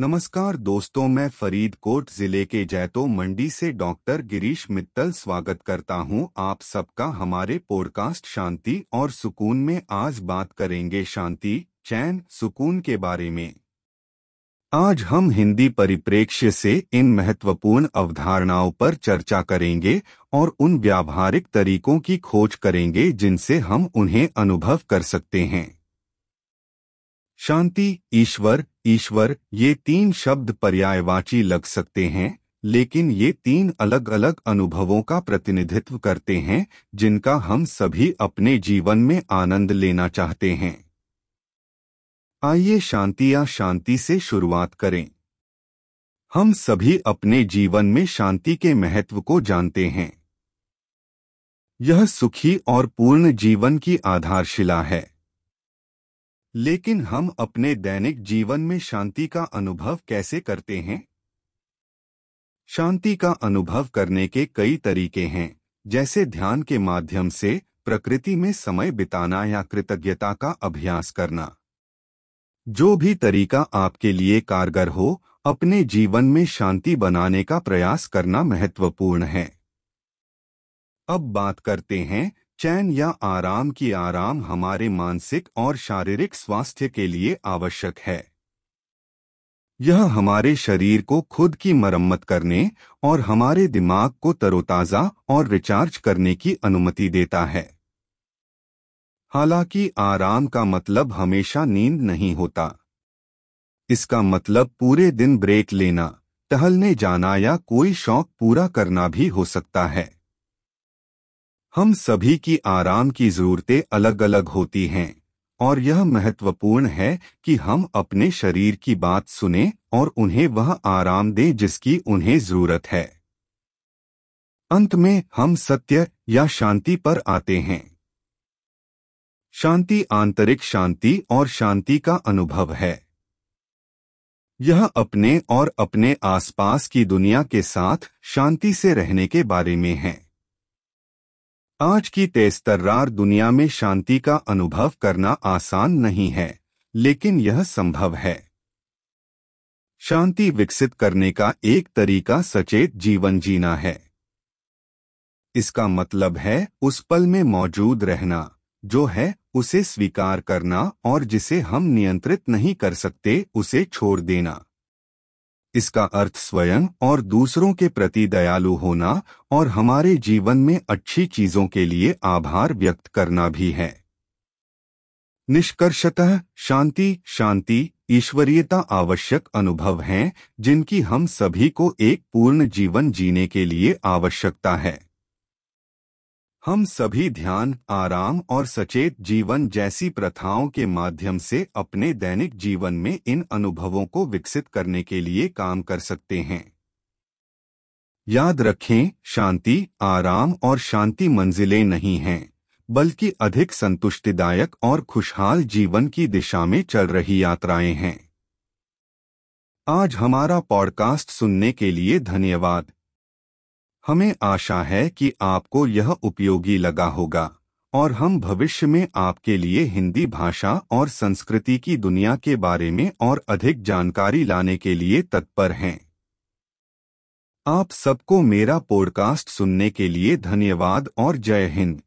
नमस्कार दोस्तों, मैं फरीदकोट ज़िले के जैतो मंडी से डॉक्टर गिरीश मित्तल स्वागत करता हूँ। आप सबका हमारे पॉडकास्ट शांति और सुकून में आज बात करेंगे शांति, चैन, सुकून के बारे में। आज हम हिंदी परिप्रेक्ष्य से इन महत्वपूर्ण अवधारणाओं पर चर्चा करेंगे और उन व्यावहारिक तरीकों की खोज करेंगे जिनसे हम उन्हें अनुभव कर सकते हैं। शांति, ईश्वर ईश्वर, ये तीन शब्द पर्यायवाची लग सकते हैं, लेकिन ये तीन अलग अलग अनुभवों का प्रतिनिधित्व करते हैं, जिनका हम सभी अपने जीवन में आनंद लेना चाहते हैं। आइए शांति या शांति से शुरुआत करें। हम सभी अपने जीवन में शांति के महत्व को जानते हैं। यह सुखी और पूर्ण जीवन की आधारशिला है। लेकिन हम अपने दैनिक जीवन में शांति का अनुभव कैसे करते हैं? शांति का अनुभव करने के कई तरीके हैं, जैसे ध्यान के माध्यम से प्रकृति में समय बिताना या कृतज्ञता का अभ्यास करना। जो भी तरीका आपके लिए कारगर हो, अपने जीवन में शांति बनाने का प्रयास करना महत्वपूर्ण है। अब बात करते हैं चैन या आराम की आराम हमारे मानसिक और शारीरिक स्वास्थ्य के लिए आवश्यक है। यह हमारे शरीर को खुद की मरम्मत करने और हमारे दिमाग को तरोताजा और रिचार्ज करने की अनुमति देता है। हालाँकि आराम का मतलब हमेशा नींद नहीं होता। इसका मतलब पूरे दिन ब्रेक लेना, टहलने जाना या कोई शौक पूरा करना भी हो सकता है। हम सभी की आराम की जरूरतें अलग अलग होती हैं, और यह महत्वपूर्ण है कि हम अपने शरीर की बात सुने और उन्हें वह आराम दें जिसकी उन्हें ज़रूरत है। अंत में हम सत्य या शांति पर आते हैं। शांति आंतरिक शांति और शांति का अनुभव है। यह अपने और अपने आसपास की दुनिया के साथ शांति से रहने के बारे में है। आज की तेज तर्रार दुनिया में शांति का अनुभव करना आसान नहीं है, लेकिन यह संभव है। शांति विकसित करने का एक तरीका सचेत जीवन जीना है। इसका मतलब है उस पल में मौजूद रहना, जो है उसे स्वीकार करना और जिसे हम नियंत्रित नहीं कर सकते उसे छोड़ देना। इसका अर्थ स्वयं और दूसरों के प्रति दयालु होना और हमारे जीवन में अच्छी चीज़ों के लिए आभार व्यक्त करना भी है। निष्कर्षतः, शांति शांति, ईश्वरीयता आवश्यक अनुभव हैं, जिनकी हम सभी को एक पूर्ण जीवन जीने के लिए आवश्यकता है। हम सभी ध्यान, आराम और सचेत जीवन जैसी प्रथाओं के माध्यम से अपने दैनिक जीवन में इन अनुभवों को विकसित करने के लिए काम कर सकते हैं। याद रखें, शांति, आराम और शांति मंजिलें नहीं हैं, बल्कि अधिक संतुष्टिदायक और खुशहाल जीवन की दिशा में चल रही यात्राएँ हैं। आज हमारा पॉडकास्ट सुनने के लिए धन्यवाद। हमें आशा है कि आपको यह उपयोगी लगा होगा, और हम भविष्य में आपके लिए हिंदी भाषा और संस्कृति की दुनिया के बारे में और अधिक जानकारी लाने के लिए तत्पर हैं। आप सबको मेरा पॉडकास्ट सुनने के लिए धन्यवाद और जय हिंद।